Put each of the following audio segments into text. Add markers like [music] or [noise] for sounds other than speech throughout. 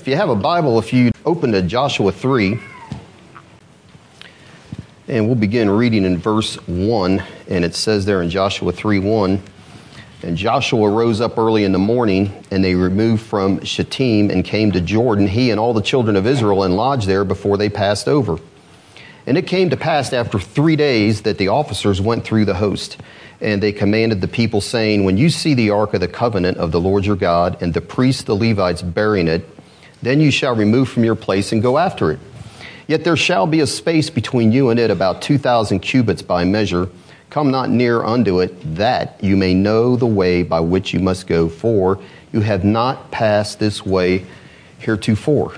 If you have a Bible, if you open to Joshua 3, and we'll begin reading in verse 1, and it says there in Joshua 3 1, and Joshua rose up early in the morning, and they removed from Shittim and came to Jordan, he and all the children of Israel, and lodged there before they passed over. And it came to pass after three days that the officers went through the host, and they commanded the people, saying, When you see the ark of the covenant of the Lord your God, and the priests, the Levites, bearing it, then you shall remove from your place and go after it. Yet there shall be a space between you and it about two thousand cubits by measure Come not near unto it, that you may know the way by which you must go, for you have not passed this way heretofore.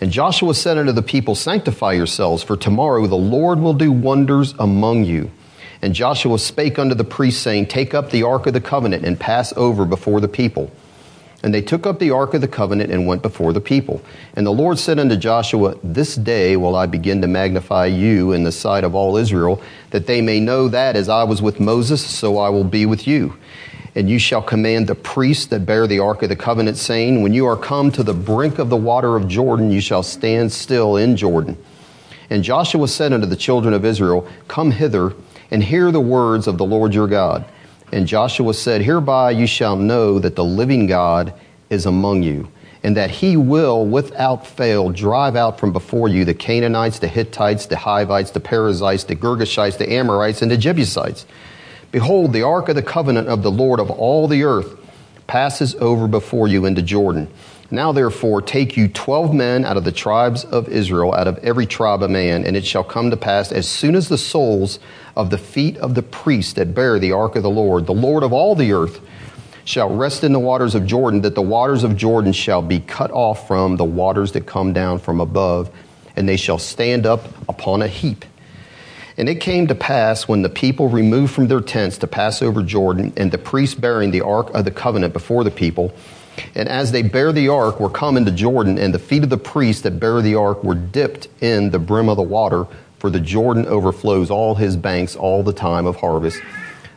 And Joshua said unto the people, Sanctify yourselves, for tomorrow the Lord will do wonders among you. And Joshua spake unto the priests, saying, Take up the ark of the covenant and pass over before the people. And they took up the ark of the covenant and went before the people. And the Lord said unto Joshua, This day will I begin to magnify you in the sight of all Israel, that they may know that as I was with Moses, so I will be with you. And you shall command the priests that bear the ark of the covenant, saying, When you are come to the brink of the water of Jordan, you shall stand still in Jordan. And Joshua said unto the children of Israel, Come hither and hear the words of the Lord your God. And Joshua said, Hereby you shall know that the living God is among you, and that he will without fail drive out from before you the Canaanites, the Hittites, the Hivites, the Perizzites, the Girgashites, the Amorites, and the Jebusites. Behold, the ark of the covenant of the Lord of all the earth passes over before you into Jordan. Now, therefore, take you twelve men out of the tribes of Israel, out of every tribe a man, and it shall come to pass as soon as the soles of the feet of the priests that bear the ark of the Lord, the Lord of all the earth, shall rest in the waters of Jordan, that the waters of Jordan shall be cut off from the waters that come down from above, and they shall stand up upon a heap. And it came to pass when the people removed from their tents to pass over Jordan, and the priests bearing the ark of the covenant before the people, and as they bear the ark, were come into Jordan, and the feet of the priests that bear the ark were dipped in the brim of the water, for the Jordan overflows all his banks all the time of harvest.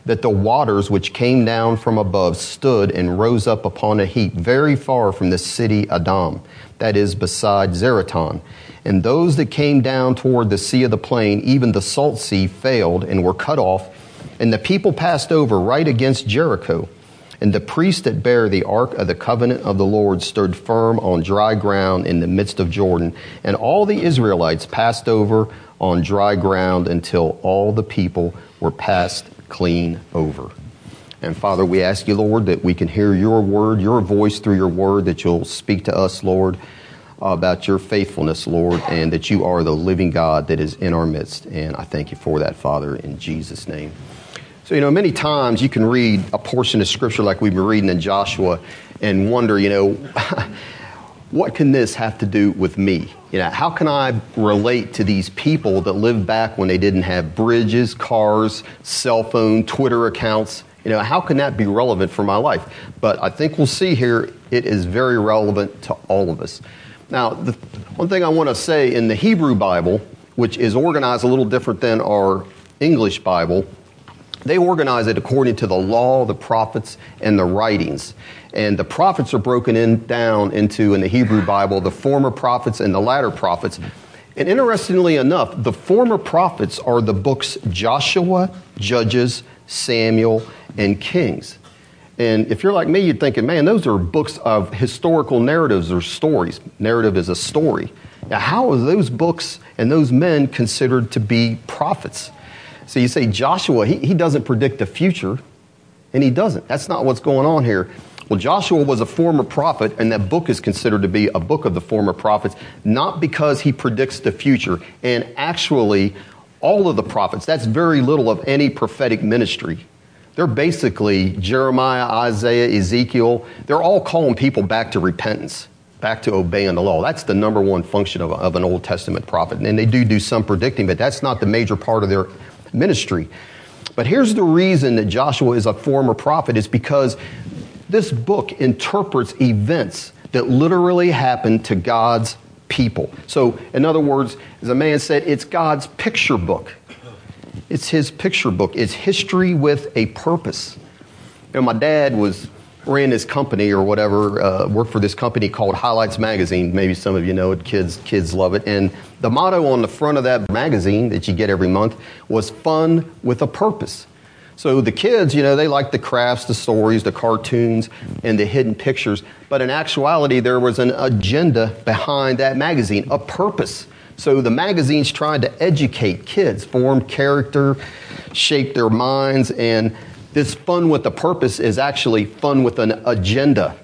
That the waters which came down from above stood and rose up upon a heap very far from the city Adam, that is beside Zaretan. And those that came down toward the sea of the plain, even the salt sea, failed and were cut off. And the people passed over right against Jericho. And the priests that bear the ark of the covenant of the Lord stood firm on dry ground in the midst of Jordan. And all the Israelites passed over on dry ground until all the people were passed clean over. And Father, we ask you, Lord, that we can hear your word, your voice through your word, that you'll speak to us, Lord, about your faithfulness, Lord, and that you are the living God that is in our midst. And I thank you for that, Father, in Jesus' name. So, you know, many times you can read a portion of Scripture like we've been reading in Joshua and wonder, you know, [laughs] what can this have to do with me? You know, how can I relate to these people that lived back when they didn't have bridges, cars, cell phone, Twitter accounts? You know, how can that be relevant for my life? But I think we'll see here it is very relevant to all of us. Now, the one thing I want to say in the Hebrew Bible, which is organized a little different than our English Bible, they organize it according to the law, the prophets, and the writings. And the prophets are broken in, down into, in the Hebrew Bible, the former prophets and the latter prophets. And interestingly enough, the former prophets are the books Joshua, Judges, Samuel, and Kings. And if you're like me, you're thinking, man, those are books of historical narratives or stories. Narrative is a story. Now, how are those books and those men considered to be prophets? So you say Joshua, he, he doesn't predict the future, and he doesn't. That's not what's going on here. Well, Joshua was a former prophet, and that book is considered to be a book of the former prophets, not because he predicts the future. And actually, all of the prophets, that's very little of any prophetic ministry. They're basically Jeremiah, Isaiah, Ezekiel, they're all calling people back to repentance, back to obeying the law. That's the number one function of, of an Old Testament prophet. And they do do some predicting, but that's not the major part of their ministry. But here's the reason that Joshua is a former prophet is because this book interprets events that literally happened to God's people. So, in other words, as a man said, it's God's picture book. It's his picture book. It's history with a purpose. You know, my dad was ran his company or whatever, uh, worked for this company called Highlights Magazine. Maybe some of you know it. Kids, kids love it. And the motto on the front of that magazine that you get every month was "Fun with a Purpose." So the kids, you know, they like the crafts, the stories, the cartoons, and the hidden pictures. But in actuality, there was an agenda behind that magazine, a purpose. So the magazine's trying to educate kids, form character, shape their minds, and this fun with a purpose is actually fun with an agenda.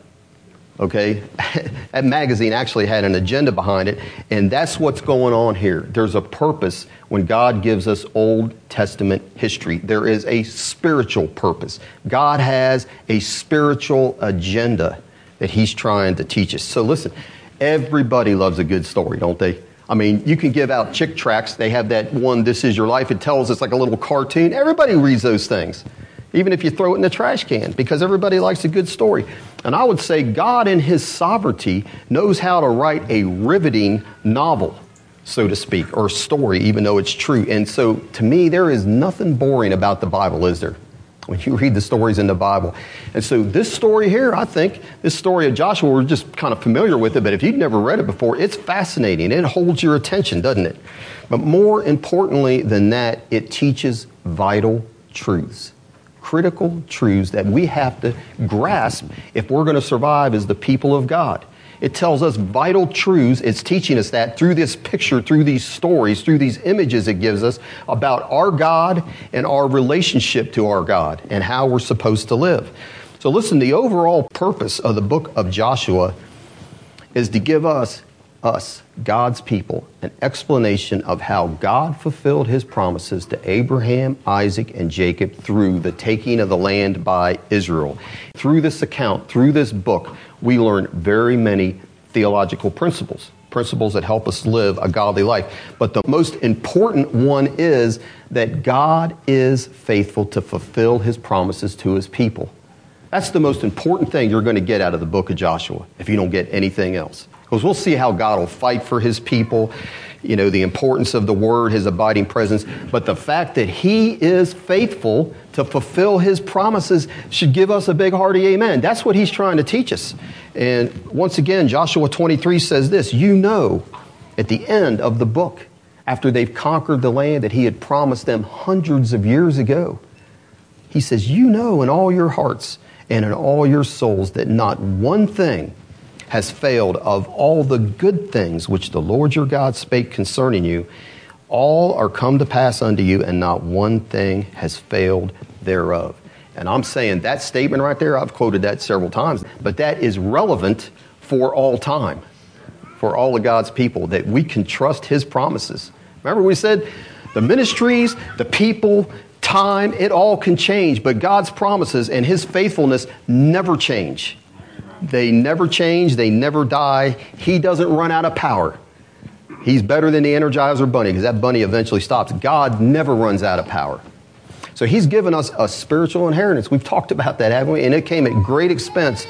Okay? [laughs] that magazine actually had an agenda behind it, and that's what's going on here. There's a purpose when God gives us Old Testament history. There is a spiritual purpose. God has a spiritual agenda that He's trying to teach us. So listen, everybody loves a good story, don't they? I mean, you can give out Chick tracts. They have that one, This Is Your Life. It tells us like a little cartoon. Everybody reads those things, even if you throw it in the trash can, because everybody likes a good story. And I would say God, in His sovereignty, knows how to write a riveting novel, so to speak, or story, even though it's true. And so, to me, there is nothing boring about the Bible, is there? when you read the stories in the Bible. And so, this story here, I think, this story of Joshua, we're just kind of familiar with it, but if you've never read it before, it's fascinating. It holds your attention, doesn't it? But more importantly than that, it teaches vital truths, critical truths that we have to grasp if we're going to survive as the people of God. It tells us vital truths. It's teaching us that through this picture, through these stories, through these images it gives us about our God and our relationship to our God and how we're supposed to live. So, listen, the overall purpose of the book of Joshua is to give us us, God's people, an explanation of how God fulfilled his promises to Abraham, Isaac, and Jacob through the taking of the land by Israel. Through this account, through this book, we learn very many theological principles, principles that help us live a godly life. But the most important one is that God is faithful to fulfill his promises to his people. That's the most important thing you're going to get out of the book of Joshua if you don't get anything else. Because we'll see how God will fight for his people, you know, the importance of the word, his abiding presence. But the fact that he is faithful to fulfill his promises should give us a big hearty amen. That's what he's trying to teach us. And once again, Joshua 23 says this You know, at the end of the book, after they've conquered the land that he had promised them hundreds of years ago, he says, You know in all your hearts and in all your souls that not one thing has failed of all the good things which the Lord your God spake concerning you. All are come to pass unto you, and not one thing has failed thereof. And I'm saying that statement right there, I've quoted that several times, but that is relevant for all time, for all of God's people, that we can trust His promises. Remember, we said the ministries, the people, time, it all can change, but God's promises and His faithfulness never change. They never change, they never die. He doesn't run out of power. He's better than the Energizer Bunny because that bunny eventually stops. God never runs out of power. So He's given us a spiritual inheritance. We've talked about that, haven't we? And it came at great expense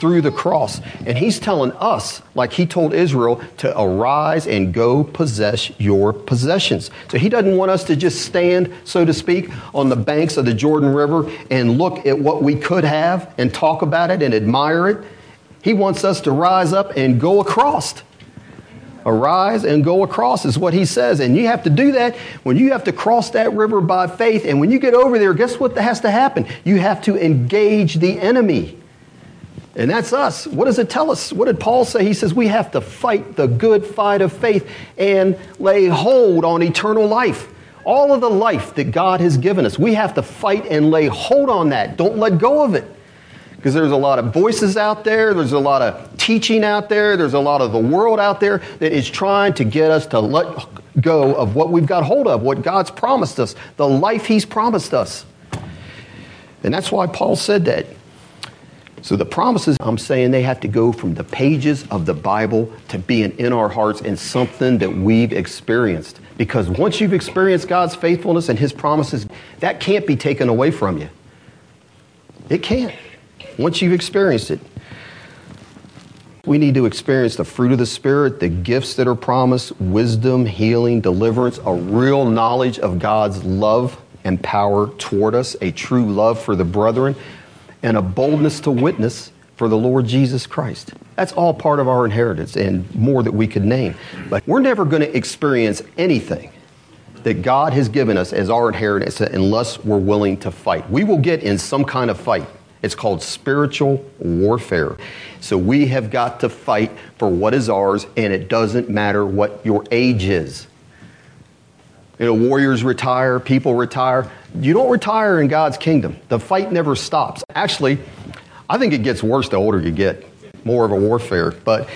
through the cross. And He's telling us, like He told Israel, to arise and go possess your possessions. So He doesn't want us to just stand, so to speak, on the banks of the Jordan River and look at what we could have and talk about it and admire it. He wants us to rise up and go across. Arise and go across is what he says. And you have to do that when you have to cross that river by faith. And when you get over there, guess what has to happen? You have to engage the enemy. And that's us. What does it tell us? What did Paul say? He says we have to fight the good fight of faith and lay hold on eternal life. All of the life that God has given us, we have to fight and lay hold on that. Don't let go of it because there's a lot of voices out there, there's a lot of teaching out there, there's a lot of the world out there that is trying to get us to let go of what we've got hold of, what God's promised us, the life He's promised us. And that's why Paul said that. So the promises, I'm saying they have to go from the pages of the Bible to being in our hearts and something that we've experienced. Because once you've experienced God's faithfulness and His promises, that can't be taken away from you. It can't once you've experienced it. We need to experience the fruit of the Spirit, the gifts that are promised, wisdom, healing, deliverance, a real knowledge of God's love and power toward us, a true love for the brethren. And a boldness to witness for the Lord Jesus Christ. That's all part of our inheritance and more that we could name. But we're never going to experience anything that God has given us as our inheritance unless we're willing to fight. We will get in some kind of fight. It's called spiritual warfare. So we have got to fight for what is ours, and it doesn't matter what your age is. You know, warriors retire, people retire. You don't retire in God's kingdom. The fight never stops. Actually, I think it gets worse the older you get, more of a warfare. But,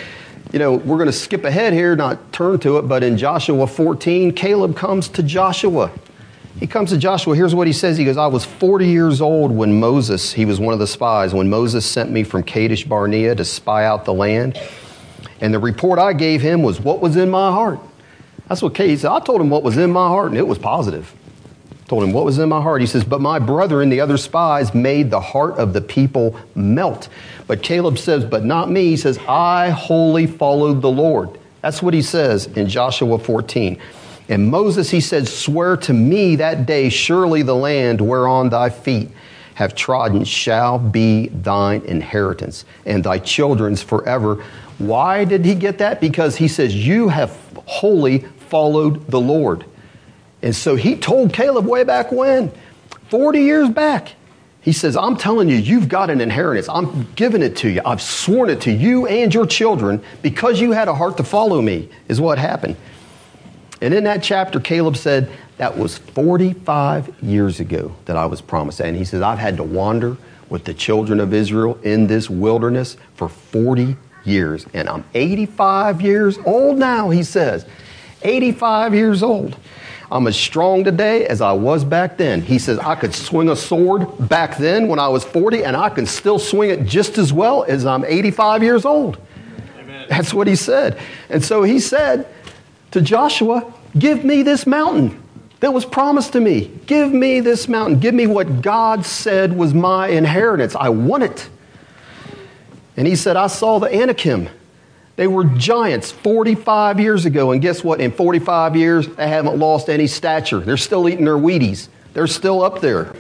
you know, we're going to skip ahead here, not turn to it, but in Joshua 14, Caleb comes to Joshua. He comes to Joshua. Here's what he says. He goes, I was 40 years old when Moses, he was one of the spies, when Moses sent me from Kadesh Barnea to spy out the land. And the report I gave him was what was in my heart. That's what Kate said. I told him what was in my heart, and it was positive. Told him what was in my heart. He says, But my brethren, the other spies, made the heart of the people melt. But Caleb says, But not me. He says, I wholly followed the Lord. That's what he says in Joshua 14. And Moses, he said, Swear to me that day, surely the land whereon thy feet have trodden shall be thine inheritance, and thy children's forever. Why did he get that? Because he says, You have wholly followed the Lord. And so he told Caleb way back when, 40 years back, he says, I'm telling you, you've got an inheritance. I'm giving it to you. I've sworn it to you and your children because you had a heart to follow me, is what happened. And in that chapter, Caleb said, That was 45 years ago that I was promised. And he says, I've had to wander with the children of Israel in this wilderness for 40 years. And I'm 85 years old now, he says. 85 years old. I'm as strong today as I was back then. He says, I could swing a sword back then when I was 40, and I can still swing it just as well as I'm 85 years old. Amen. That's what he said. And so he said to Joshua, Give me this mountain that was promised to me. Give me this mountain. Give me what God said was my inheritance. I want it. And he said, I saw the Anakim they were giants 45 years ago, and guess what? In 45 years, they haven't lost any stature. They're still eating their Wheaties, they're still up there.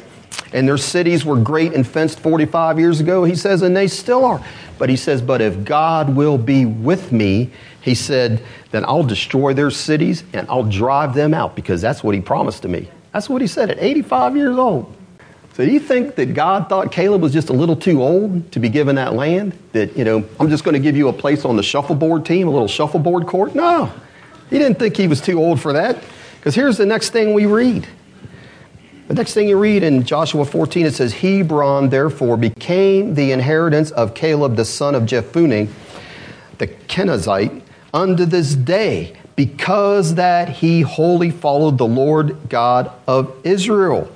And their cities were great and fenced 45 years ago, he says, and they still are. But he says, But if God will be with me, he said, then I'll destroy their cities and I'll drive them out because that's what he promised to me. That's what he said at 85 years old. So do you think that God thought Caleb was just a little too old to be given that land? That, you know, I'm just going to give you a place on the shuffleboard team, a little shuffleboard court? No. He didn't think he was too old for that. Because here's the next thing we read. The next thing you read in Joshua 14, it says, Hebron therefore became the inheritance of Caleb the son of Jephunneh, the Kenizzite, unto this day, because that he wholly followed the Lord God of Israel.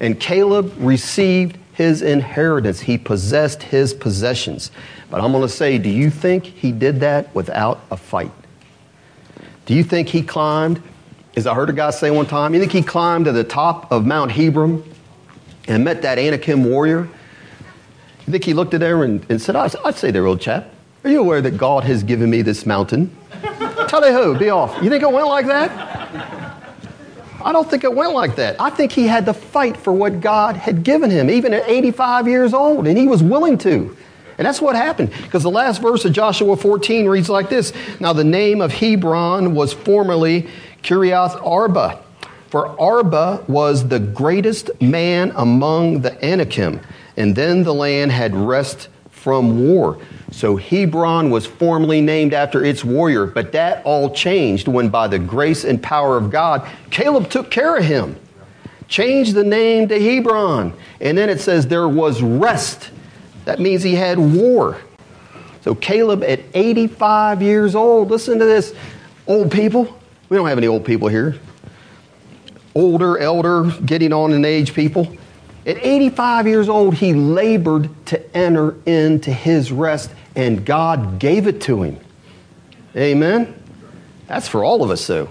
And Caleb received his inheritance. He possessed his possessions. But I'm going to say, do you think he did that without a fight? Do you think he climbed, as I heard a guy say one time, you think he climbed to the top of Mount Hebron and met that Anakim warrior? You think he looked at there and, and said, I'd, I'd say there, old chap, are you aware that God has given me this mountain? Tally ho, be off. You think it went like that? I don't think it went like that. I think he had to fight for what God had given him, even at 85 years old, and he was willing to. And that's what happened, because the last verse of Joshua 14 reads like this Now, the name of Hebron was formerly Kiriath Arba, for Arba was the greatest man among the Anakim, and then the land had rest from war. So Hebron was formally named after its warrior, but that all changed when, by the grace and power of God, Caleb took care of him. Changed the name to Hebron. And then it says there was rest. That means he had war. So Caleb, at 85 years old, listen to this. Old people, we don't have any old people here. Older, elder, getting on in age people. At 85 years old, he labored to enter into his rest, and God gave it to him. Amen? That's for all of us, though.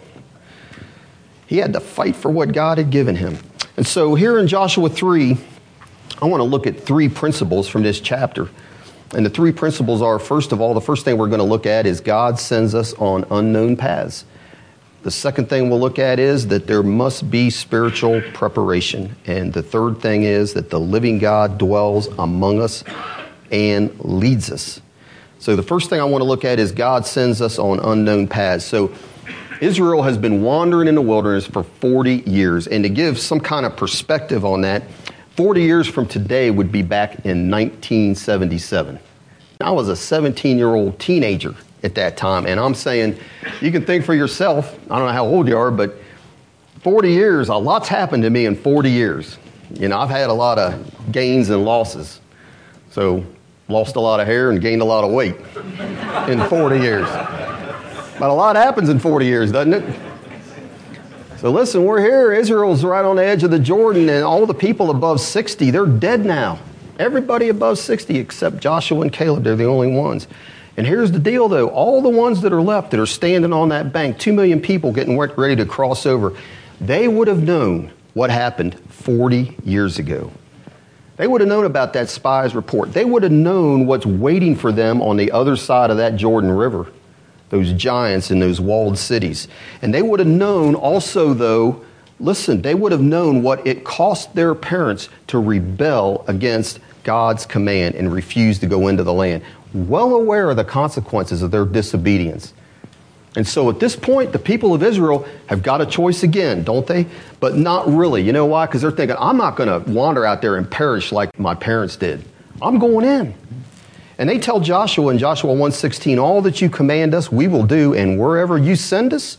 He had to fight for what God had given him. And so here in Joshua 3, I want to look at three principles from this chapter. And the three principles are first of all, the first thing we're going to look at is God sends us on unknown paths. The second thing we'll look at is that there must be spiritual preparation. And the third thing is that the living God dwells among us and leads us. So the first thing I want to look at is God sends us on unknown paths. So Israel has been wandering in the wilderness for 40 years. And to give some kind of perspective on that, 40 years from today would be back in 1977. I was a 17 year old teenager at that time, and I'm saying, you can think for yourself. I don't know how old you are, but 40 years, a lot's happened to me in 40 years. You know, I've had a lot of gains and losses. So, lost a lot of hair and gained a lot of weight [laughs] in 40 years. But a lot happens in 40 years, doesn't it? So listen, we're here. Israel's right on the edge of the Jordan, and all the people above 60, they're dead now. Everybody above 60 except Joshua and Caleb, they're the only ones. And here's the deal though all the ones that are left that are standing on that bank, two million people getting ready to cross over, they would have known what happened 40 years ago. They would have known about that spy's report. They would have known what's waiting for them on the other side of that Jordan River those giants in those walled cities. And they would have known also, though, listen, they would have known what it cost their parents to rebel against God's command and refuse to go into the land, well aware of the consequences of their disobedience. And so at this point, the people of Israel have got a choice again, don't they? But not really. You know why? Because they're thinking, I'm not going to wander out there and perish like my parents did. I'm going in. And they tell Joshua in Joshua 1:16, "All that you command us, we will do, and wherever you send us,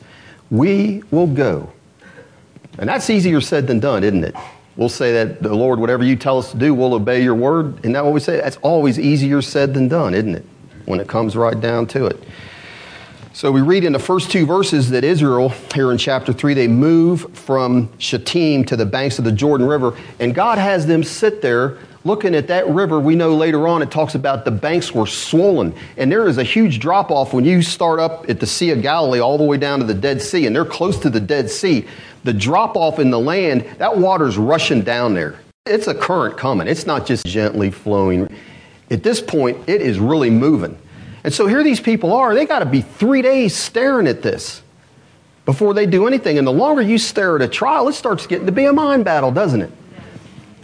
we will go." And that's easier said than done, isn't it? We'll say that the Lord, whatever you tell us to do, we'll obey your word. Isn't that what we say? That's always easier said than done, isn't it? When it comes right down to it. So we read in the first two verses that Israel, here in chapter 3, they move from Shittim to the banks of the Jordan River, and God has them sit there looking at that river, we know later on it talks about the banks were swollen. And there is a huge drop off when you start up at the Sea of Galilee all the way down to the Dead Sea, and they're close to the Dead Sea. The drop off in the land, that water's rushing down there. It's a current coming, it's not just gently flowing. At this point, it is really moving. And so here these people are, they got to be three days staring at this before they do anything. And the longer you stare at a trial, it starts getting to be a mind battle, doesn't it?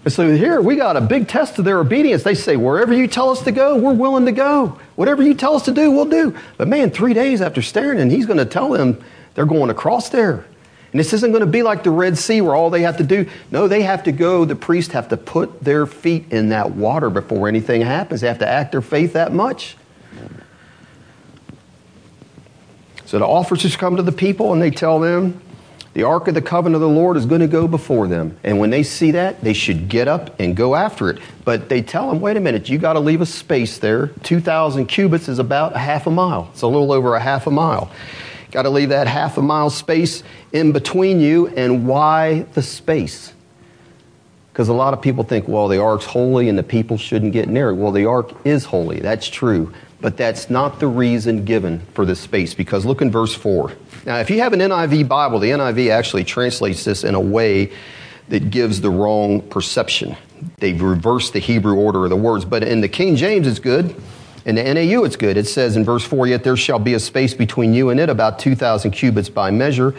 And so here we got a big test of their obedience. They say, wherever you tell us to go, we're willing to go. Whatever you tell us to do, we'll do. But man, three days after staring, and he's going to tell them they're going across there. And this isn't going to be like the Red Sea where all they have to do. No, they have to go, the priests have to put their feet in that water before anything happens. They have to act their faith that much. So the officers come to the people and they tell them, the Ark of the Covenant of the Lord is going to go before them. And when they see that, they should get up and go after it. But they tell them, wait a minute, you got to leave a space there. 2,000 cubits is about a half a mile. It's a little over a half a mile. Got to leave that half a mile space in between you. And why the space? Because a lot of people think, well, the ark's holy and the people shouldn't get near it. Well, the ark is holy. That's true. But that's not the reason given for this space. Because look in verse 4. Now, if you have an NIV Bible, the NIV actually translates this in a way that gives the wrong perception. They've reversed the Hebrew order of the words. But in the King James, it's good. In the NAU, it's good. It says in verse 4 Yet there shall be a space between you and it, about 2,000 cubits by measure.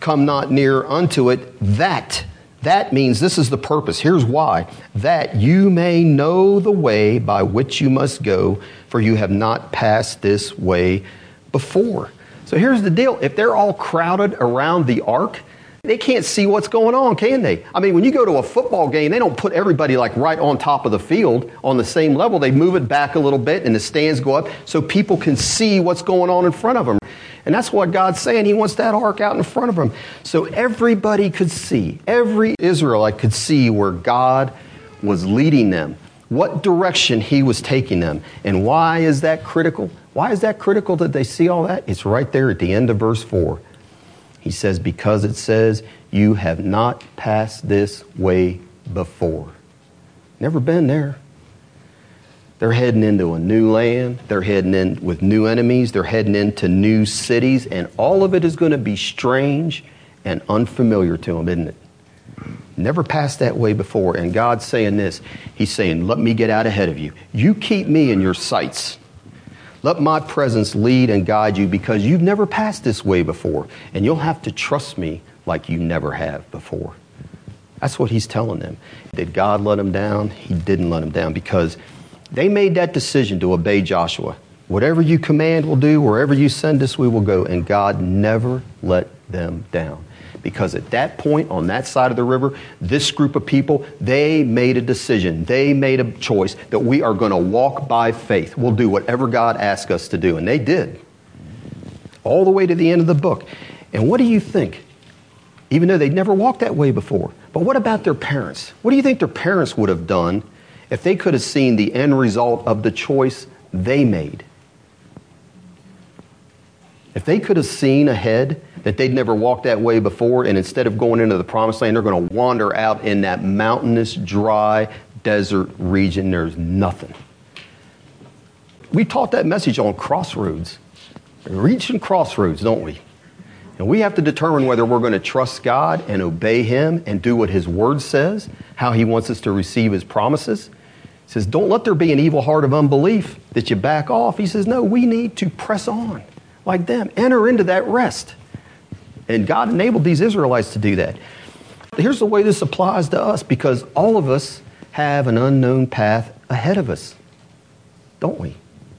Come not near unto it. That, that means this is the purpose. Here's why. That you may know the way by which you must go, for you have not passed this way before. So here's the deal if they're all crowded around the ark, they can't see what's going on, can they? I mean, when you go to a football game, they don't put everybody like right on top of the field on the same level. They move it back a little bit and the stands go up so people can see what's going on in front of them. And that's what God's saying. He wants that ark out in front of him. So everybody could see, every Israelite could see where God was leading them, what direction He was taking them. And why is that critical? Why is that critical that they see all that? It's right there at the end of verse 4. He says, Because it says, You have not passed this way before. Never been there. They're heading into a new land. They're heading in with new enemies. They're heading into new cities. And all of it is going to be strange and unfamiliar to them, isn't it? Never passed that way before. And God's saying this He's saying, Let me get out ahead of you. You keep me in your sights. Let my presence lead and guide you because you've never passed this way before, and you'll have to trust me like you never have before. That's what he's telling them. Did God let them down? He didn't let them down because they made that decision to obey Joshua. Whatever you command, we'll do. Wherever you send us, we will go. And God never let them down. Because at that point, on that side of the river, this group of people, they made a decision. They made a choice that we are going to walk by faith. We'll do whatever God asks us to do. And they did. All the way to the end of the book. And what do you think? Even though they'd never walked that way before. But what about their parents? What do you think their parents would have done if they could have seen the end result of the choice they made? If they could have seen ahead that they'd never walked that way before, and instead of going into the promised land, they're going to wander out in that mountainous, dry desert region, there's nothing. We taught that message on crossroads, reaching crossroads, don't we? And we have to determine whether we're going to trust God and obey Him and do what His Word says, how He wants us to receive His promises. He says, Don't let there be an evil heart of unbelief that you back off. He says, No, we need to press on like them, enter into that rest. And God enabled these Israelites to do that. Here's the way this applies to us because all of us have an unknown path ahead of us, don't we?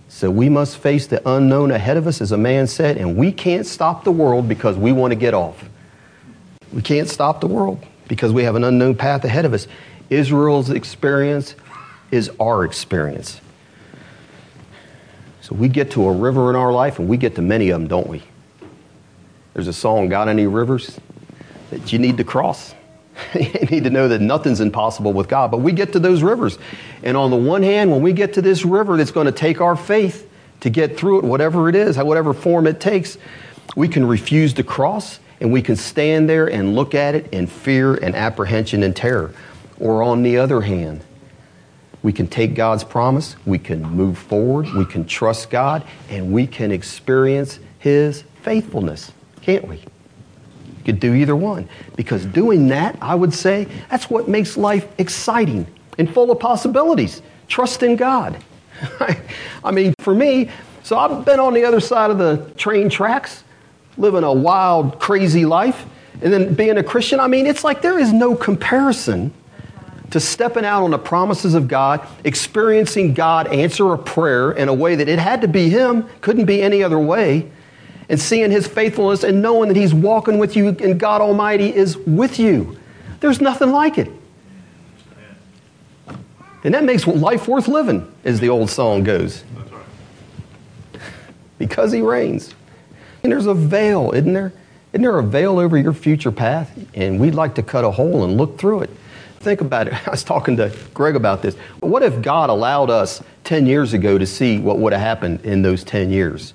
So we must face the unknown ahead of us, as a man said, and we can't stop the world because we want to get off. We can't stop the world because we have an unknown path ahead of us. Israel's experience is our experience. So we get to a river in our life, and we get to many of them, don't we? There's a song, Got Any Rivers? That you need to cross. [laughs] you need to know that nothing's impossible with God. But we get to those rivers. And on the one hand, when we get to this river that's going to take our faith to get through it, whatever it is, whatever form it takes, we can refuse to cross and we can stand there and look at it in fear and apprehension and terror. Or on the other hand, we can take God's promise, we can move forward, we can trust God, and we can experience His faithfulness, can't we? You could do either one. Because doing that, I would say, that's what makes life exciting and full of possibilities. Trust in God. [laughs] I mean, for me, so I've been on the other side of the train tracks, living a wild, crazy life, and then being a Christian. I mean, it's like there is no comparison to stepping out on the promises of God, experiencing God answer a prayer in a way that it had to be Him, couldn't be any other way and seeing his faithfulness and knowing that he's walking with you and God Almighty is with you. There's nothing like it. And that makes life worth living, as the old song goes. Because he reigns. And there's a veil, isn't there? Isn't there a veil over your future path? And we'd like to cut a hole and look through it. Think about it. [laughs] I was talking to Greg about this. What if God allowed us 10 years ago to see what would have happened in those 10 years?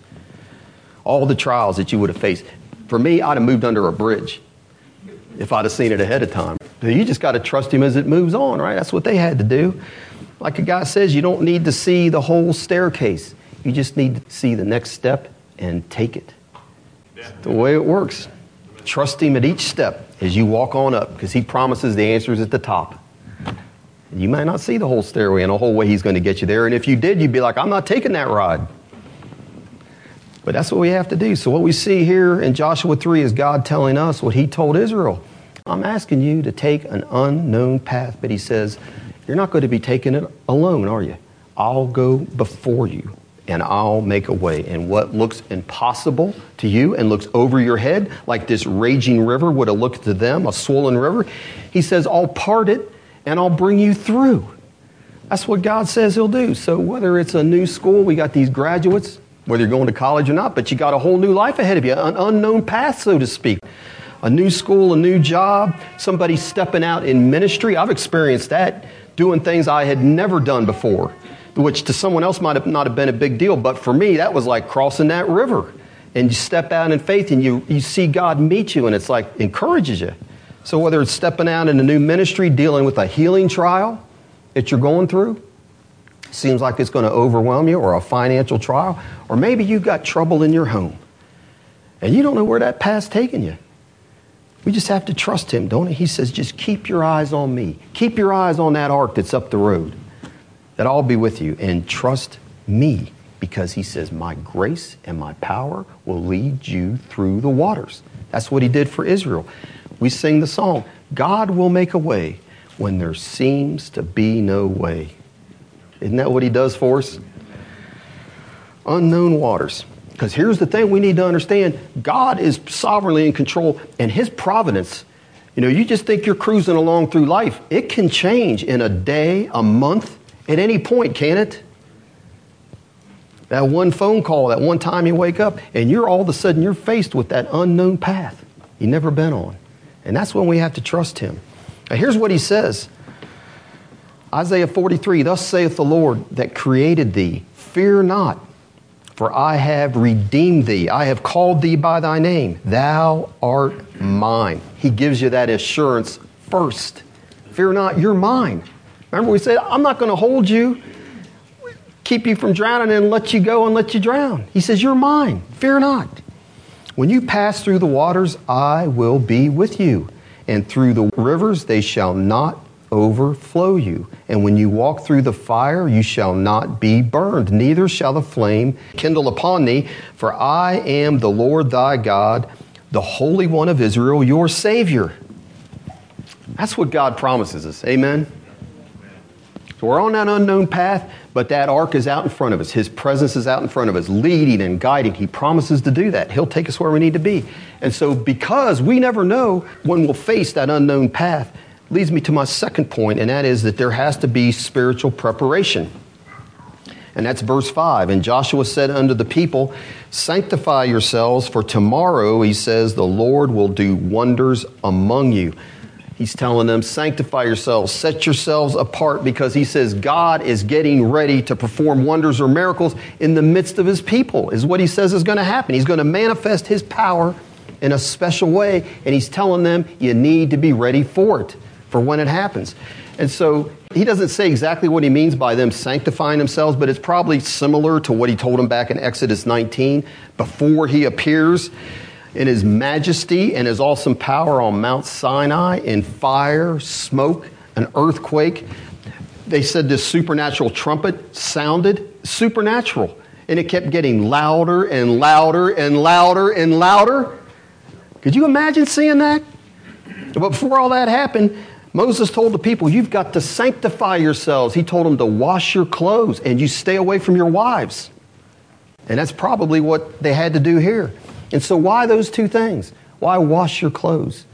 all the trials that you would have faced. For me, I'd have moved under a bridge if I'd have seen it ahead of time. You just got to trust him as it moves on, right? That's what they had to do. Like a guy says, you don't need to see the whole staircase. You just need to see the next step and take it. the way it works. Trust him at each step as you walk on up because he promises the answers at the top. You might not see the whole stairway and the whole way he's going to get you there. And if you did, you'd be like, I'm not taking that ride. But that's what we have to do. So, what we see here in Joshua 3 is God telling us what He told Israel. I'm asking you to take an unknown path, but He says, You're not going to be taking it alone, are you? I'll go before you and I'll make a way. And what looks impossible to you and looks over your head, like this raging river would have looked to them, a swollen river, He says, I'll part it and I'll bring you through. That's what God says He'll do. So, whether it's a new school, we got these graduates whether you're going to college or not, but you got a whole new life ahead of you, an unknown path, so to speak. A new school, a new job, somebody stepping out in ministry. I've experienced that, doing things I had never done before, which to someone else might have not have been a big deal, but for me, that was like crossing that river. And you step out in faith and you, you see God meet you, and it's like encourages you. So whether it's stepping out in a new ministry, dealing with a healing trial that you're going through, seems like it's going to overwhelm you, or a financial trial, or maybe you've got trouble in your home and you don't know where that path's taking you. We just have to trust Him, don't we? He says, just keep your eyes on me. Keep your eyes on that ark that's up the road, that I'll be with you, and trust me Because he says, My grace and my power will lead you through the waters. That's what he did for Israel. We sing the song, God will make a way when there seems to be no way. Isn't that what he does for us? Unknown waters. Because here's the thing we need to understand God is sovereignly in control, and his providence you know, you just think you're cruising along through life. It can change in a day, a month, at any point, can it? That one phone call, that one time you wake up, and you're all of a sudden you're faced with that unknown path you've never been on. And that's when we have to trust him. Now, here's what he says Isaiah 43 Thus saith the Lord that created thee, fear not. For I have redeemed thee. I have called thee by thy name. Thou art mine. He gives you that assurance first. Fear not, you're mine. Remember, we said, I'm not going to hold you, keep you from drowning, and let you go and let you drown. He says, You're mine. Fear not. When you pass through the waters, I will be with you. And through the rivers, they shall not overflow you. And when you walk through the fire, you shall not be burned, neither shall the flame kindle upon thee. For I am the Lord thy God, the Holy One of Israel, your Savior. That's what God promises us. Amen. So we're on that unknown path, but that ark is out in front of us. His presence is out in front of us, leading and guiding. He promises to do that. He'll take us where we need to be. And so, because we never know when we'll face that unknown path, leads me to my second point, and that is that there has to be spiritual preparation. And that's verse 5. And Joshua said unto the people, Sanctify yourselves, for tomorrow, he says, the Lord will do wonders among you. He's telling them, Sanctify yourselves, set yourselves apart, because he says God is getting ready to perform wonders or miracles in the midst of his people, is what he says is going to happen. He's going to manifest his power in a special way, and he's telling them, You need to be ready for it for when it happens. And so he doesn't say exactly what he means by them sanctifying themselves, but it's probably similar to what he told them back in Exodus 19 before he appears in his majesty and his awesome power on Mount Sinai in fire, smoke, an earthquake. They said this supernatural trumpet sounded supernatural, and it kept getting louder and louder and louder and louder. Could you imagine seeing that? But before all that happened, Moses told the people, You've got to sanctify yourselves. He told them to wash your clothes and you stay away from your wives. And that's probably what they had to do here. And so, why those two things? Why wash your clothes?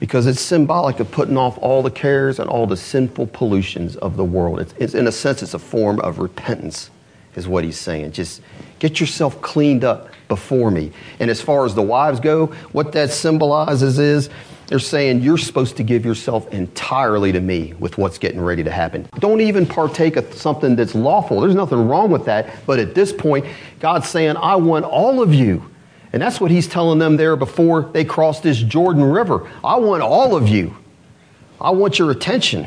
Because it's symbolic of putting off all the cares and all the sinful pollutions of the world. It's, it's, in a sense, it's a form of repentance, is what he's saying. Just get yourself cleaned up before me. And as far as the wives go, what that symbolizes is they're saying you're supposed to give yourself entirely to me with what's getting ready to happen. Don't even partake of something that's lawful. There's nothing wrong with that. But at this point, God's saying, I want all of you. And that's what he's telling them there before they cross this Jordan River. I want all of you. I want your attention.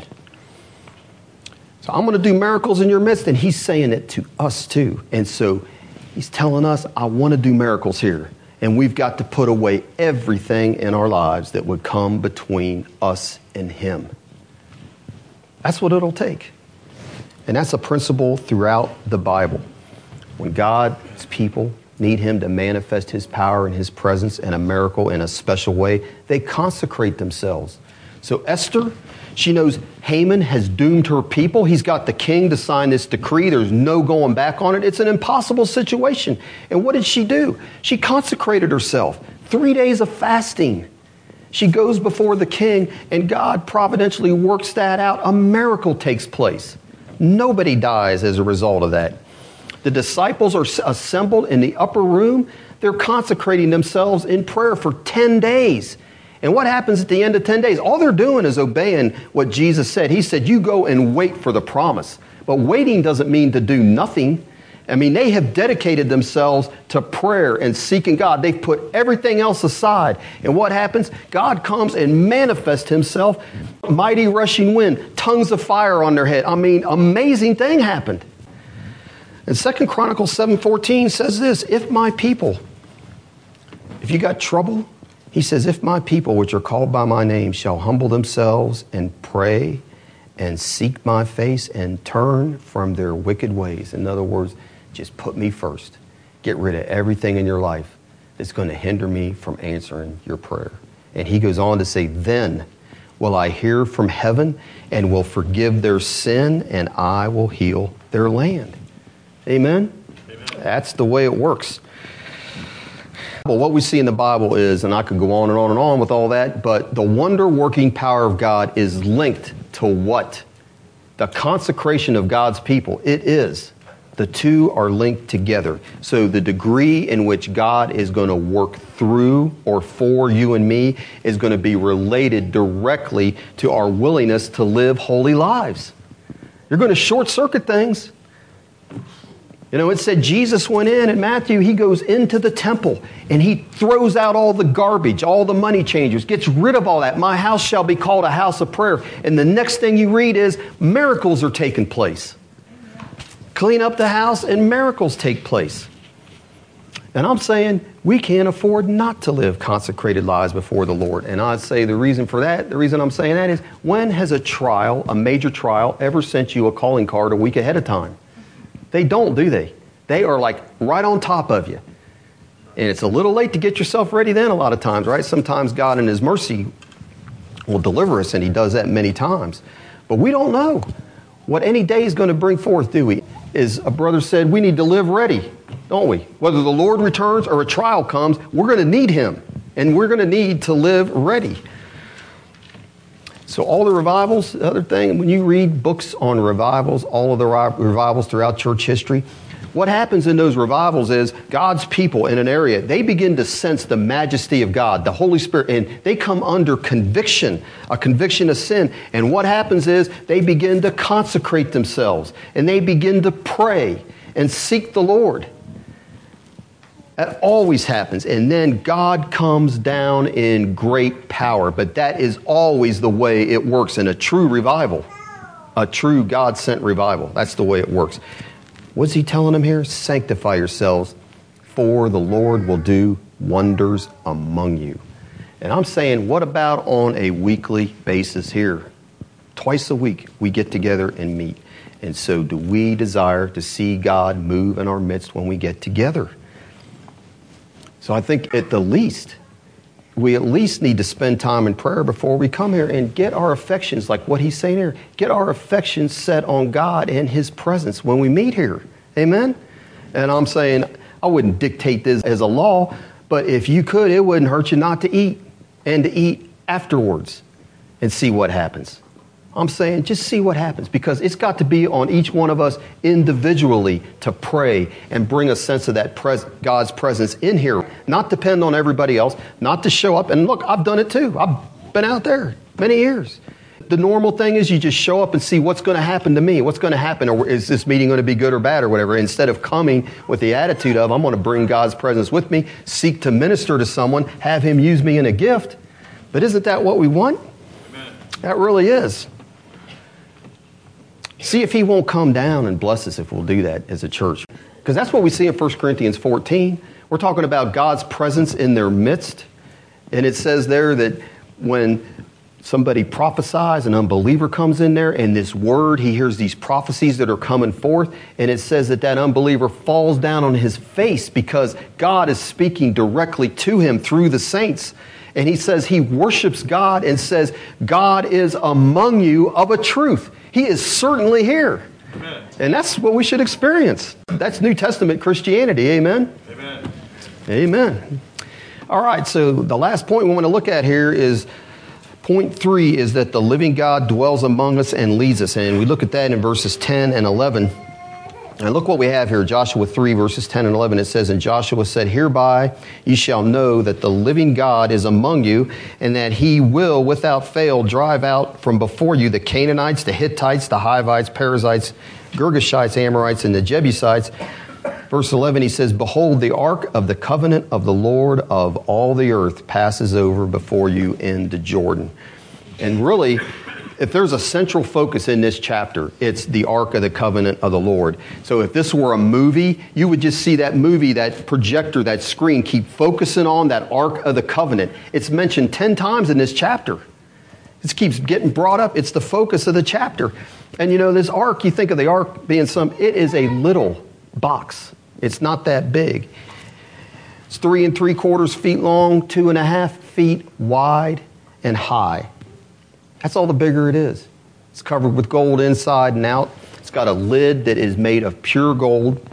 So I'm going to do miracles in your midst. And he's saying it to us too. And so he's telling us, I want to do miracles here and we've got to put away everything in our lives that would come between us and Him. That's what it'll take. And that's a principle throughout the Bible. When God's people need Him to manifest His power and His presence and a miracle in a special way, they consecrate themselves. So Esther she knows Haman has doomed her people. He's got the king to sign this decree. There's no going back on it. It's an impossible situation. And what did she do? She consecrated herself. Three days of fasting. She goes before the king, and God providentially works that out. A miracle takes place. Nobody dies as a result of that. The disciples are assembled in the upper room. They're consecrating themselves in prayer for 10 days. And what happens at the end of 10 days? All they're doing is obeying what Jesus said. He said, You go and wait for the promise. But waiting doesn't mean to do nothing. I mean, they have dedicated themselves to prayer and seeking God. They've put everything else aside. And what happens? God comes and manifests himself. Mighty rushing wind, tongues of fire on their head. I mean, amazing thing happened. And Second Chronicles 7:14 says this, if my people, if you got trouble, he says, If my people, which are called by my name, shall humble themselves and pray and seek my face and turn from their wicked ways. In other words, just put me first. Get rid of everything in your life that's going to hinder me from answering your prayer. And he goes on to say, Then will I hear from heaven and will forgive their sin, and I will heal their land. Amen? Amen. That's the way it works. Well, what we see in the Bible is, and I could go on and on and on with all that, but the wonder working power of God is linked to what? The consecration of God's people. It is. The two are linked together. So the degree in which God is going to work through or for you and me is going to be related directly to our willingness to live holy lives. You're going to short circuit things. You know, it said Jesus went in, and Matthew, he goes into the temple and he throws out all the garbage, all the money changers, gets rid of all that. My house shall be called a house of prayer. And the next thing you read is miracles are taking place clean up the house, and miracles take place. And I'm saying we can't afford not to live consecrated lives before the Lord. And I'd say the reason for that, the reason I'm saying that is when has a trial, a major trial, ever sent you a calling card a week ahead of time? They don't, do they? They are like right on top of you. And it's a little late to get yourself ready then, a lot of times, right? Sometimes God, in His mercy, will deliver us, and He does that many times. But we don't know what any day is going to bring forth, do we? as a brother said, we need to live ready, don't we? Whether the Lord returns or a trial comes, we're going to need Him, and we're going to need to live ready. So, all the revivals, the other thing, when you read books on revivals, all of the revivals throughout church history, what happens in those revivals is God's people in an area, they begin to sense the majesty of God, the Holy Spirit, and they come under conviction, a conviction of sin. And what happens is they begin to consecrate themselves and they begin to pray and seek the Lord. That always happens. And then God comes down in great power. But that is always the way it works in a true revival, a true God sent revival. That's the way it works. What's he telling them here? Sanctify yourselves, for the Lord will do wonders among you. And I'm saying, what about on a weekly basis here? Twice a week, we get together and meet. And so, do we desire to see God move in our midst when we get together? So, I think at the least, we at least need to spend time in prayer before we come here and get our affections, like what he's saying here, get our affections set on God and his presence when we meet here. Amen? And I'm saying, I wouldn't dictate this as a law, but if you could, it wouldn't hurt you not to eat and to eat afterwards and see what happens. I'm saying just see what happens because it's got to be on each one of us individually to pray and bring a sense of that pres- God's presence in here, not depend on everybody else, not to show up. And look, I've done it too. I've been out there many years. The normal thing is you just show up and see what's going to happen to me, what's going to happen, or is this meeting going to be good or bad or whatever, instead of coming with the attitude of, I'm going to bring God's presence with me, seek to minister to someone, have Him use me in a gift. But isn't that what we want? Amen. That really is. See if he won't come down and bless us if we'll do that as a church. Because that's what we see in 1 Corinthians 14. We're talking about God's presence in their midst. And it says there that when somebody prophesies, an unbeliever comes in there, and this word, he hears these prophecies that are coming forth, and it says that that unbeliever falls down on his face because God is speaking directly to him through the saints. And he says he worships God and says, God is among you of a truth. He is certainly here. Amen. And that's what we should experience. That's New Testament Christianity. Amen? Amen. Amen. All right, so the last point we want to look at here is point three is that the living God dwells among us and leads us. And we look at that in verses 10 and 11. And look what we have here, Joshua 3, verses 10 and 11. It says, And Joshua said, Hereby ye shall know that the living God is among you, and that he will without fail drive out from before you the Canaanites, the Hittites, the Hivites, Perizzites, Girgashites, Amorites, and the Jebusites. Verse 11, he says, Behold, the ark of the covenant of the Lord of all the earth passes over before you into Jordan. And really, if there's a central focus in this chapter, it's the Ark of the Covenant of the Lord. So if this were a movie, you would just see that movie, that projector, that screen keep focusing on that Ark of the Covenant. It's mentioned 10 times in this chapter. It keeps getting brought up. It's the focus of the chapter. And you know, this ark, you think of the ark being some, it is a little box. It's not that big. It's three and three quarters feet long, two and a half feet wide and high. That's all the bigger it is. It's covered with gold inside and out. It's got a lid that is made of pure gold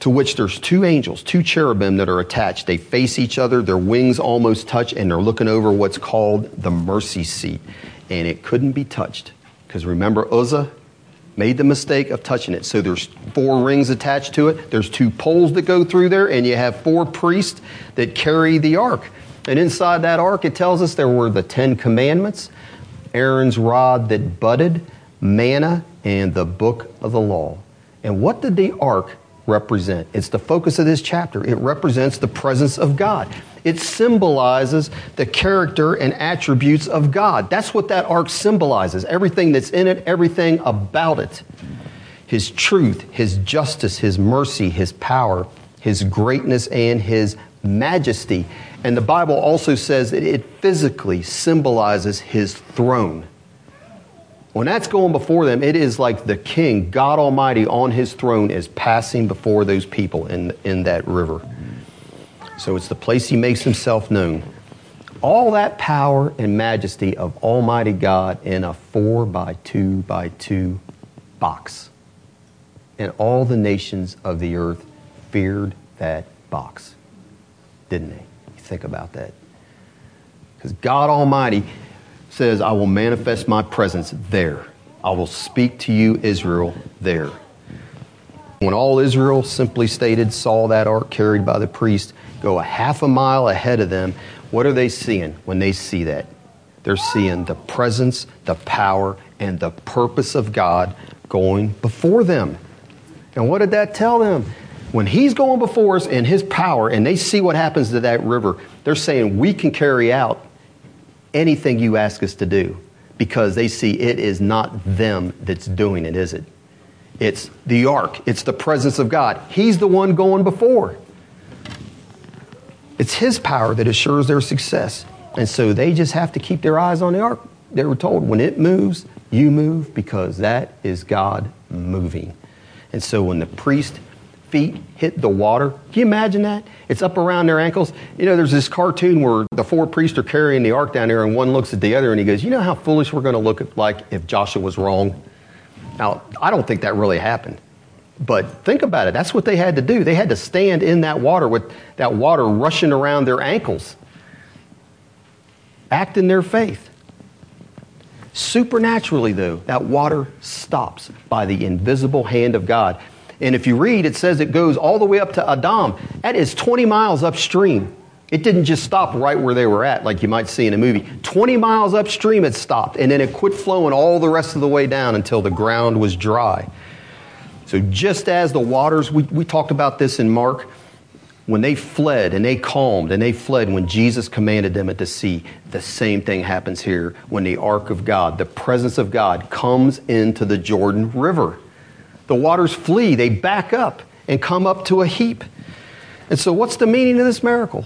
to which there's two angels, two cherubim that are attached. They face each other, their wings almost touch, and they're looking over what's called the mercy seat. And it couldn't be touched. Because remember, Uzzah made the mistake of touching it. So there's four rings attached to it. There's two poles that go through there, and you have four priests that carry the ark. And inside that ark, it tells us there were the Ten Commandments, Aaron's rod that budded, manna, and the book of the law. And what did the ark represent. It's the focus of this chapter. It represents the presence of God. It symbolizes the character and attributes of God. That's what that ark symbolizes. Everything that's in it, everything about it. His truth, His justice, His mercy, His power, His greatness, and His majesty. And the Bible also says that it physically symbolizes His throne. When that's going before them, it is like the king, God Almighty, on his throne is passing before those people in, in that river. So it's the place he makes himself known. All that power and majesty of Almighty God in a four by two by two box. And all the nations of the earth feared that box, didn't they? Think about that. Because God Almighty says, I will manifest my presence there. I will speak to you, Israel, there. When all Israel, simply stated, saw that ark carried by the priest go a half a mile ahead of them, what are they seeing when they see that? They're seeing the presence, the power, and the purpose of God going before them. And what did that tell them? When He's going before us in His power and they see what happens to that river, they're saying, We can carry out anything you ask us to do because they see it is not them that's doing it, is it? It's the ark, it's the presence of God. He's the one going before. It's His power that assures their success. And so they just have to keep their eyes on the ark. They were told when it moves, you move because that is God moving. And so when the priest feet hit the water. Can you imagine that? It's up around their ankles. You know, there's this cartoon where the four priests are carrying the ark down there, and one looks at the other and he goes, You know how foolish we're going to look like if Joshua was wrong? Now, I don't think that really happened. But think about it. That's what they had to do. They had to stand in that water with that water rushing around their ankles, act in their faith. Supernaturally, though, that water stops by the invisible hand of God. And if you read, it says it goes all the way up to Adam. That is 20 miles upstream. It didn't just stop right where they were at, like you might see in a movie. 20 miles upstream it stopped, and then it quit flowing all the rest of the way down until the ground was dry. So, just as the waters, we, we talked about this in Mark, when they fled and they calmed and they fled when Jesus commanded them at the sea, the same thing happens here when the ark of God, the presence of God, comes into the Jordan River the waters flee, they back up and come up to a heap. And so, what's the meaning of this miracle?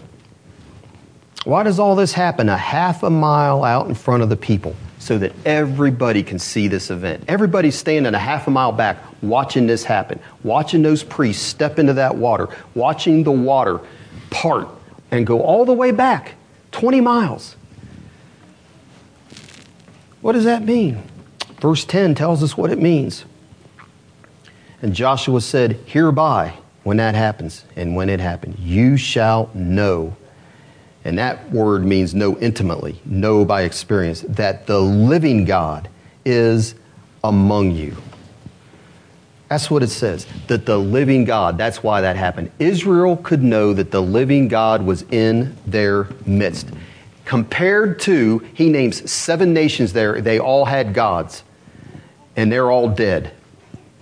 Why does all this happen a half a mile out in front of the people so that everybody can see this event? Everybody's standing a half a mile back watching this happen, watching those priests step into that water, watching the water part and go all the way back 20 miles. What does that mean? Verse 10 tells us what it means. And Joshua said, Hereby, when that happens, and when it happened, you shall know. And that word means know intimately, know by experience, that the living God is among you. That's what it says, that the living God, that's why that happened. Israel could know that the living God was in their midst. Compared to, he names seven nations there, they all had gods, and they're all dead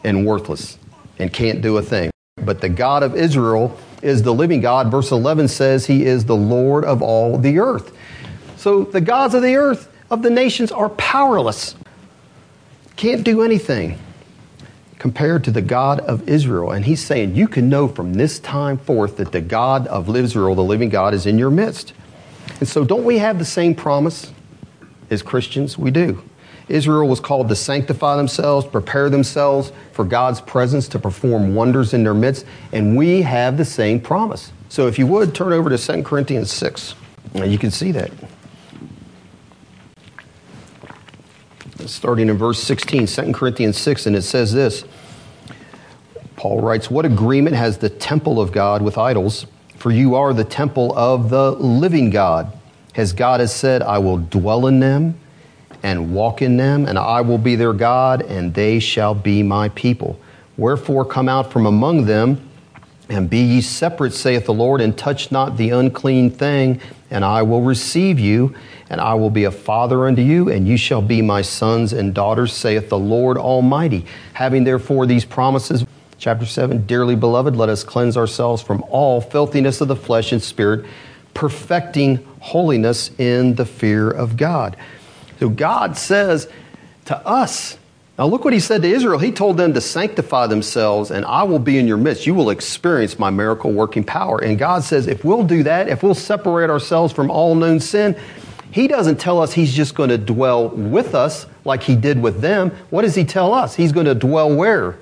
and worthless and can't do a thing. But the God of Israel is the living God. Verse 11 says he is the Lord of all the earth. So the gods of the earth, of the nations, are powerless, can't do anything compared to the God of Israel. And he's saying, You can know from this time forth that the God of Israel, the living God, is in your midst. And so, don't we have the same promise as Christians? We do. Israel was called to sanctify themselves, prepare themselves for God's presence to perform wonders in their midst, and we have the same promise. So if you would, turn over to 2 Corinthians 6, and you can see that. Starting in verse 16, 2 Corinthians 6, and it says this Paul writes, What agreement has the temple of God with idols? For you are the temple of the living God. As God has said, I will dwell in them and walk in them, and I will be their God, and they shall be my people. Wherefore, come out from among them, and be ye separate, saith the Lord, and touch not the unclean thing, and I will receive you, and I will be a father unto you, and you shall be my sons and daughters, saith the Lord Almighty. Having therefore these promises, chapter 7, dearly beloved, let us cleanse ourselves from all filthiness of the flesh and spirit, perfecting holiness in the fear of God. So God says to us, now look what he said to Israel. He told them to sanctify themselves and I will be in your midst. You will experience my miracle working power. And God says if we'll do that, if we'll separate ourselves from all known sin, he doesn't tell us he's just going to dwell with us like he did with them. What does he tell us? He's going to dwell where?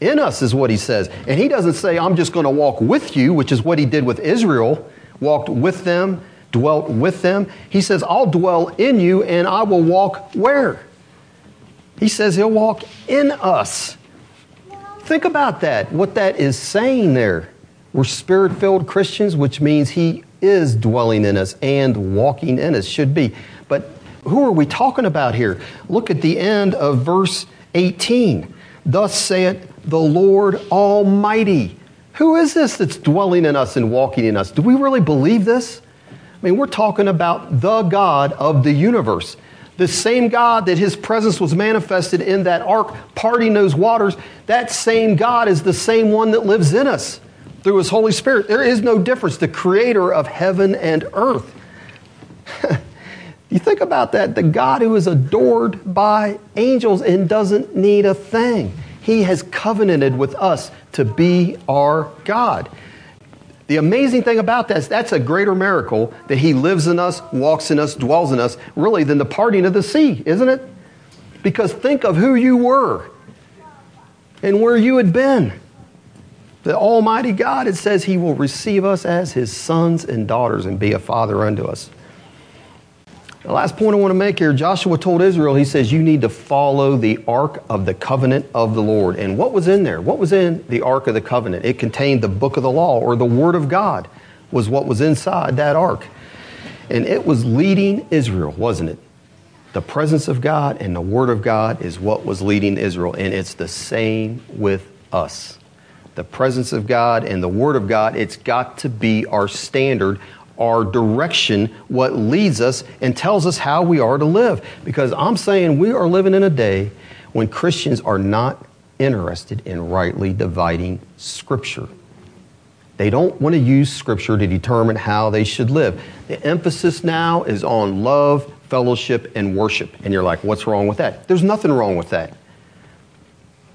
In us is what he says. And he doesn't say, I'm just going to walk with you, which is what he did with Israel, walked with them, dwelt with them. He says, I'll dwell in you and I will walk where? He says he'll walk in us. Think about that, what that is saying there. We're spirit filled Christians, which means he is dwelling in us and walking in us, should be. But who are we talking about here? Look at the end of verse 18. Thus saith the Lord Almighty. Who is this that's dwelling in us and walking in us? Do we really believe this? I mean, we're talking about the God of the universe. The same God that his presence was manifested in that ark, parting those waters, that same God is the same one that lives in us through his Holy Spirit. There is no difference. The creator of heaven and earth. [laughs] you think about that. The God who is adored by angels and doesn't need a thing. He has covenanted with us to be our God. The amazing thing about that is that's a greater miracle that He lives in us, walks in us, dwells in us, really, than the parting of the sea, isn't it? Because think of who you were and where you had been. The Almighty God, it says He will receive us as His sons and daughters and be a father unto us. The last point I want to make here Joshua told Israel, he says, You need to follow the ark of the covenant of the Lord. And what was in there? What was in the ark of the covenant? It contained the book of the law or the word of God, was what was inside that ark. And it was leading Israel, wasn't it? The presence of God and the word of God is what was leading Israel. And it's the same with us. The presence of God and the word of God, it's got to be our standard our direction, what leads us, and tells us how we are to live. Because I'm saying we are living in a day when Christians are not interested in rightly dividing Scripture. They don't want to use Scripture to determine how they should live. The emphasis now is on love, fellowship, and worship. And you're like, what's wrong with that? There's nothing wrong with that.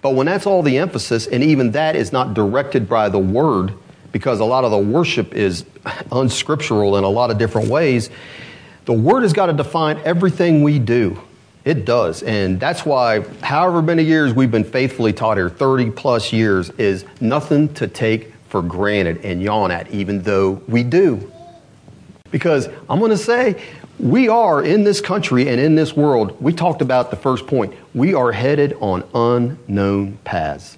But when that's all the emphasis, and even that is not directed by the Word, because a lot of the worship is unscriptural in a lot of different ways. The Word has got to define everything we do. It does. And that's why, however many years we've been faithfully taught here, 30 plus years, is nothing to take for granted and yawn at, even though we do. Because I'm going to say, we are in this country and in this world, we talked about the first point, we are headed on unknown paths.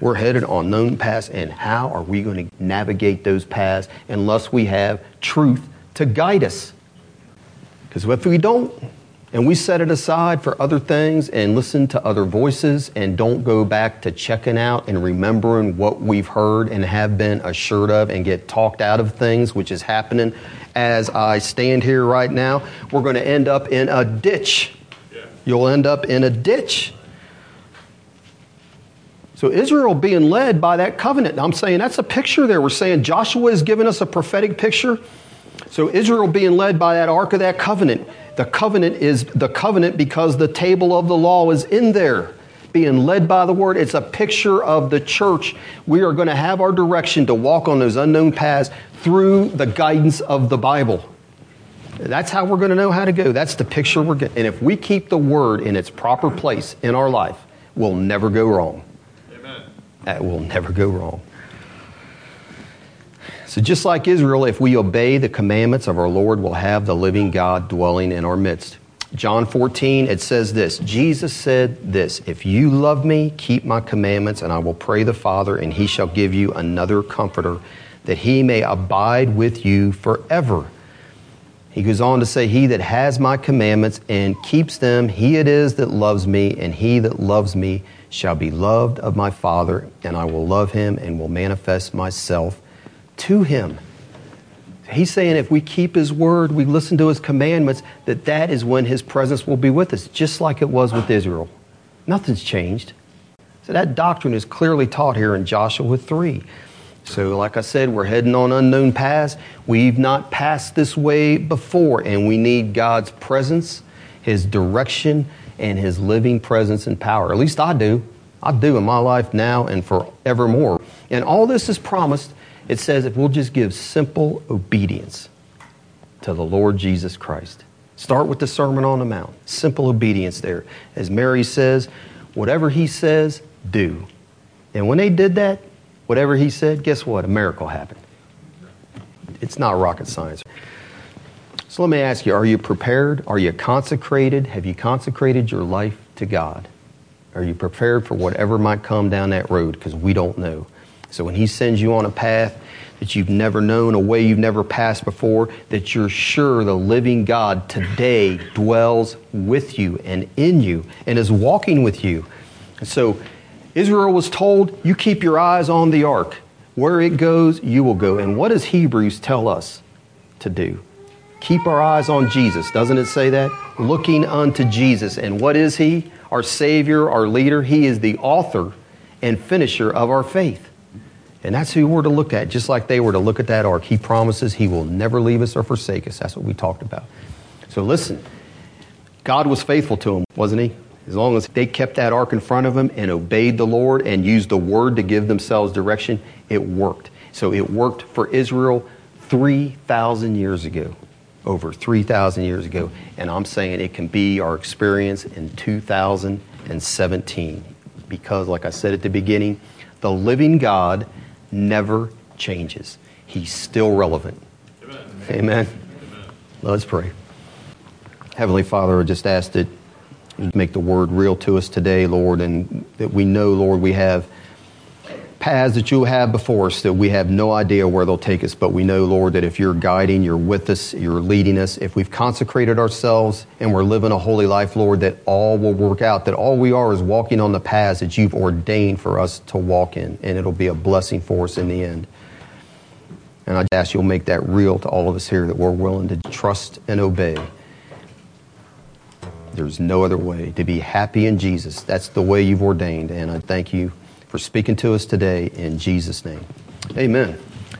We're headed on known paths, and how are we going to navigate those paths unless we have truth to guide us? Because if we don't, and we set it aside for other things and listen to other voices and don't go back to checking out and remembering what we've heard and have been assured of and get talked out of things, which is happening as I stand here right now, we're going to end up in a ditch. You'll end up in a ditch. So Israel being led by that covenant. I'm saying that's a picture there. We're saying Joshua is giving us a prophetic picture. So Israel being led by that ark of that covenant. The covenant is the covenant because the table of the law is in there. Being led by the word, it's a picture of the church. We are going to have our direction to walk on those unknown paths through the guidance of the Bible. That's how we're going to know how to go. That's the picture we're getting. And if we keep the word in its proper place in our life, we'll never go wrong. That will never go wrong. So, just like Israel, if we obey the commandments of our Lord, we'll have the living God dwelling in our midst. John 14, it says this Jesus said this If you love me, keep my commandments, and I will pray the Father, and he shall give you another comforter, that he may abide with you forever. He goes on to say, He that has my commandments and keeps them, he it is that loves me, and he that loves me shall be loved of my Father, and I will love him and will manifest myself to him. He's saying if we keep His word, we listen to His commandments, that that is when His presence will be with us, just like it was with Israel. Nothing's changed. So that doctrine is clearly taught here in Joshua 3. So, like I said, we're heading on unknown paths. We've not passed this way before, and we need God's presence, His direction, and His living presence and power. At least I do. I do in my life now and forevermore. And all this is promised it says if we'll just give simple obedience to the Lord Jesus Christ. Start with the Sermon on the Mount. Simple obedience there. As Mary says, whatever he says, do. And when they did that, whatever he said, guess what? A miracle happened. It's not rocket science. So let me ask you are you prepared? Are you consecrated? Have you consecrated your life to God? Are you prepared for whatever might come down that road? Because we don't know. So when He sends you on a path that you've never known, a way you've never passed before, that you're sure the living God today dwells with you and in you and is walking with you. And so Israel was told, You keep your eyes on the ark. Where it goes, you will go. And what does Hebrews tell us to do? Keep our eyes on Jesus. Doesn't it say that? Looking unto Jesus. And what is He? Our Savior, our leader. He is the author and finisher of our faith. And that's who we're to look at, just like they were to look at that ark. He promises He will never leave us or forsake us. That's what we talked about. So listen, God was faithful to them, wasn't He? As long as they kept that ark in front of them and obeyed the Lord and used the word to give themselves direction, it worked. So it worked for Israel 3,000 years ago, over 3,000 years ago. And I'm saying it can be our experience in 2017 because, like I said at the beginning, the living God never changes. He's still relevant. Amen. Amen. Amen. Let's pray. Heavenly Father, I just ask that you make the word real to us today, Lord, and that we know, Lord, we have paths that you have before us that we have no idea where they'll take us, but we know, Lord, that if you're guiding, you're with us, you're leading us, if we've consecrated ourselves and we're living a holy life, Lord, that all will work out, that all we are is walking on the paths that you've ordained for us to walk in, and it'll be a blessing for us in the end. And I ask you'll make that real to all of us here that we're willing to trust and obey. There's no other way to be happy in Jesus. That's the way you've ordained, and I thank you for speaking to us today in Jesus' name. Amen.